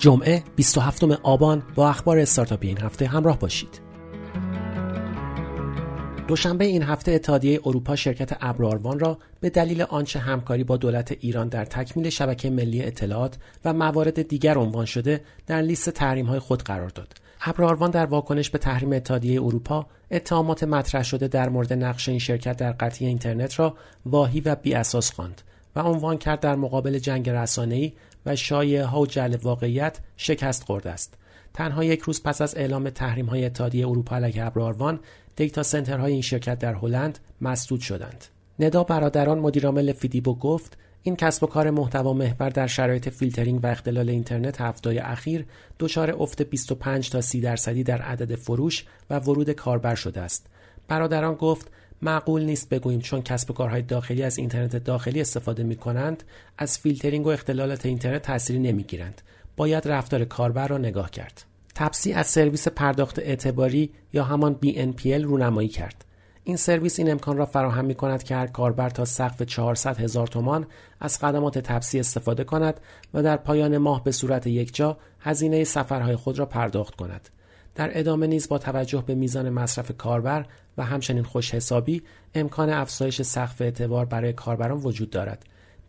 جمعه 27 آبان با اخبار استارتاپی این هفته همراه باشید. دوشنبه این هفته اتحادیه اروپا شرکت ابراروان را به دلیل آنچه همکاری با دولت ایران در تکمیل شبکه ملی اطلاعات و موارد دیگر عنوان شده در لیست تحریم های خود قرار داد. ابراروان در واکنش به تحریم اتحادیه اروپا اتهامات مطرح شده در مورد نقش این شرکت در قطعی اینترنت را واهی و بیاساس خواند و عنوان کرد در مقابل جنگ رسانه‌ای و شایعه ها و قلب واقعیت شکست خورده است. تنها یک روز پس از اعلام تحریم های اتحادیه اروپا علیه ابر آروان دیتا سنترهای این شرکت در هلند مسدود شدند. ندا برادران مدیرعامل فیدیبو گفت این کسب و کار محتوا محور در شرایط فیلترینگ و اختلال اینترنت هفته‌های اخیر دچار افت 25 تا 30 درصدی در عدد فروش و ورود کاربر شده است. برادران گفت معقول نیست بگوییم چون کسب و کارهای داخلی از اینترنت داخلی استفاده می کنند از فیلترینگ و اختلالات اینترنت تأثیری نمی گیرند. باید رفتار کاربر را نگاه کرد. تپسی از سرویس پرداخت اعتباری یا همان BNPL رونمایی کرد. این سرویس این امکان را فراهم می کند که هر کاربر تا سقف 400 هزار تومان از خدمات تپسی استفاده کند و در پایان ماه به صورت یکجا هزینه سفرهای خود را پرداخت کند. در ادامه نیز با توجه به میزان مصرف کاربر و همچنین خوش حسابی امکان افزایش سقف اعتبار برای کاربران وجود دارد.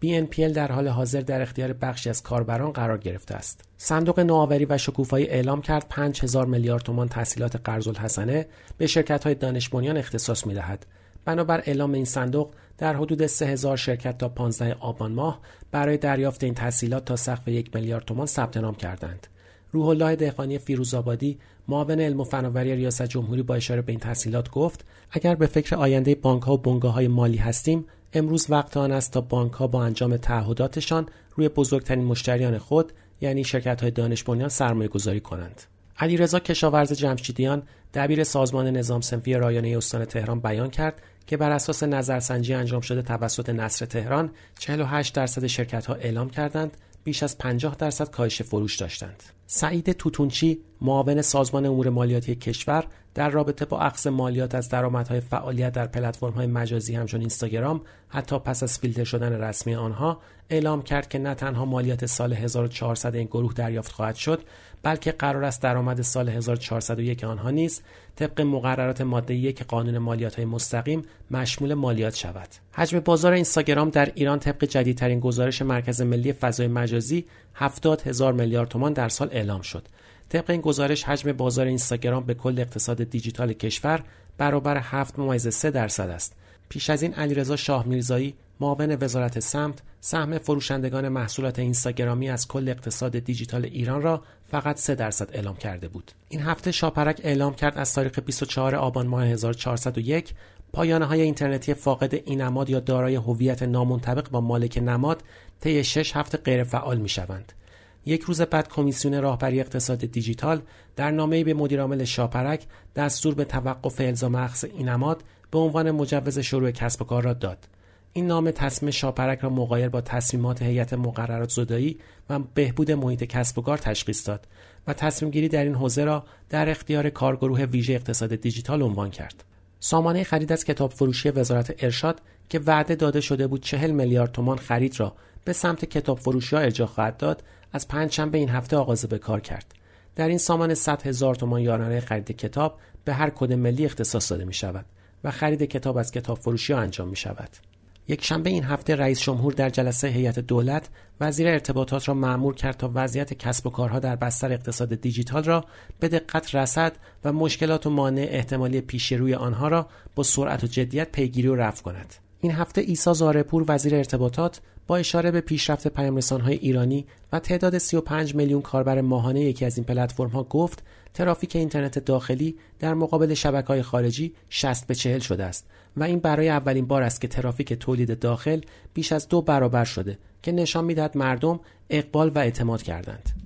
BNPL در حال حاضر در اختیار بخشی از کاربران قرار گرفته است. صندوق نوآوری و شکوفایی اعلام کرد 5000 میلیارد تومان تحصیلات قرض الحسنه به شرکت های دانش بنیان اختصاص می دهد. بنابر اعلام این صندوق در حدود 3000 شرکت تا 15 آبان ماه برای دریافت این تحصیلات تا سقف یک میلیارد تومان ثبت نام کردند. روح الله دهقانی فیروزآبادی معاون علم و فناوری ریاست جمهوری با اشاره به این تحصیلات گفت اگر به فکر آینده بانک ها و بنگاه های مالی هستیم امروز وقت آن است تا بانک ها با انجام تعهداتشان روی بزرگترین مشتریان خود یعنی شرکت های دانش بنیان سرمایه گذاری کنند. علیرضا کشاورز جمشیدیان دبیر سازمان نظام سنفی رایانه استان تهران بیان کرد که بر اساس نظرسنجی انجام شده توسط نصر تهران 48 درصد شرکت ها اعلام کردند بیش از 50 درصد کاهش فروش داشتند. سعید توتونچی معاون سازمان امور مالیاتی کشور در رابطه با اخذ مالیات از درآمدهای فعالیت در پلتفرم‌های مجازی همچون اینستاگرام حتی پس از فیلتر شدن رسمی آنها اعلام کرد که نه تنها مالیات سال 1400 این گروه دریافت خواهد شد بلکه قرار است درآمد سال 1401 آنها نیز طبق مقررات ماده یک قانون مالیات های مستقیم مشمول مالیات شود. حجم بازار اینستاگرام در ایران طبق جدیدترین گزارش مرکز ملی فضای مجازی 70 هزار میلیارد تومان در سال اعلام شد. طبق این گزارش حجم بازار اینستاگرام به کل اقتصاد دیجیتال کشور برابر 7 ممیز 3 درصد است. پیش از این علیرضا شاه میرزایی معاون وزارت سمت سهم فروشندگان محصولات اینستاگرامی از کل اقتصاد دیجیتال ایران را فقط 3 درصد اعلام کرده بود. این هفته شاپرک اعلام کرد از تاریخ 24 آبان ماه 1401 پایانه های اینترنتی فاقد این نماد یا دارای هویت نامنطبق با مالک نماد طی 6 هفته غیرفعال می شوند. یک روز بعد کمیسیون راهبری اقتصاد دیجیتال در نامه‌ای به مدیرعامل شاپرک دستور به توقف الزام اخذ این نماد به عنوان مجوز شروع کسب و کار را داد. این نام تصمیم شاپرک را مقایر با تصمیمات هیئت مقررات زدایی و بهبود محیط کسب و کار تشخیص داد و تصمیم گیری در این حوزه را در اختیار کارگروه ویژه اقتصاد دیجیتال عنوان کرد. سامانه خرید از کتاب فروشی وزارت ارشاد که وعده داده شده بود چهل میلیارد تومان خرید را به سمت کتاب فروشی ها ارجاع خواهد داد از پنجشنبه این هفته آغاز به کار کرد. در این سامان 100 هزار تومان یارانه خرید کتاب به هر کد ملی اختصاص داده می شود و خرید کتاب از کتاب فروشی ها انجام می شود. یک شنبه این هفته رئیس جمهور در جلسه هیئت دولت وزیر ارتباطات را معمور کرد تا وضعیت کسب و کارها در بستر اقتصاد دیجیتال را به دقت رصد و مشکلات و مانع احتمالی پیش روی آنها را با سرعت و جدیت پیگیری و رفع کند. این هفته ایسا زارپور وزیر ارتباطات با اشاره به پیشرفت پیامرسانهای ایرانی و تعداد 35 میلیون کاربر ماهانه یکی از این پلتفرم‌ها گفت ترافیک اینترنت داخلی در مقابل های خارجی 60 به 40 شده است و این برای اولین بار است که ترافیک تولید داخل بیش از دو برابر شده که نشان می‌دهد مردم اقبال و اعتماد کردند.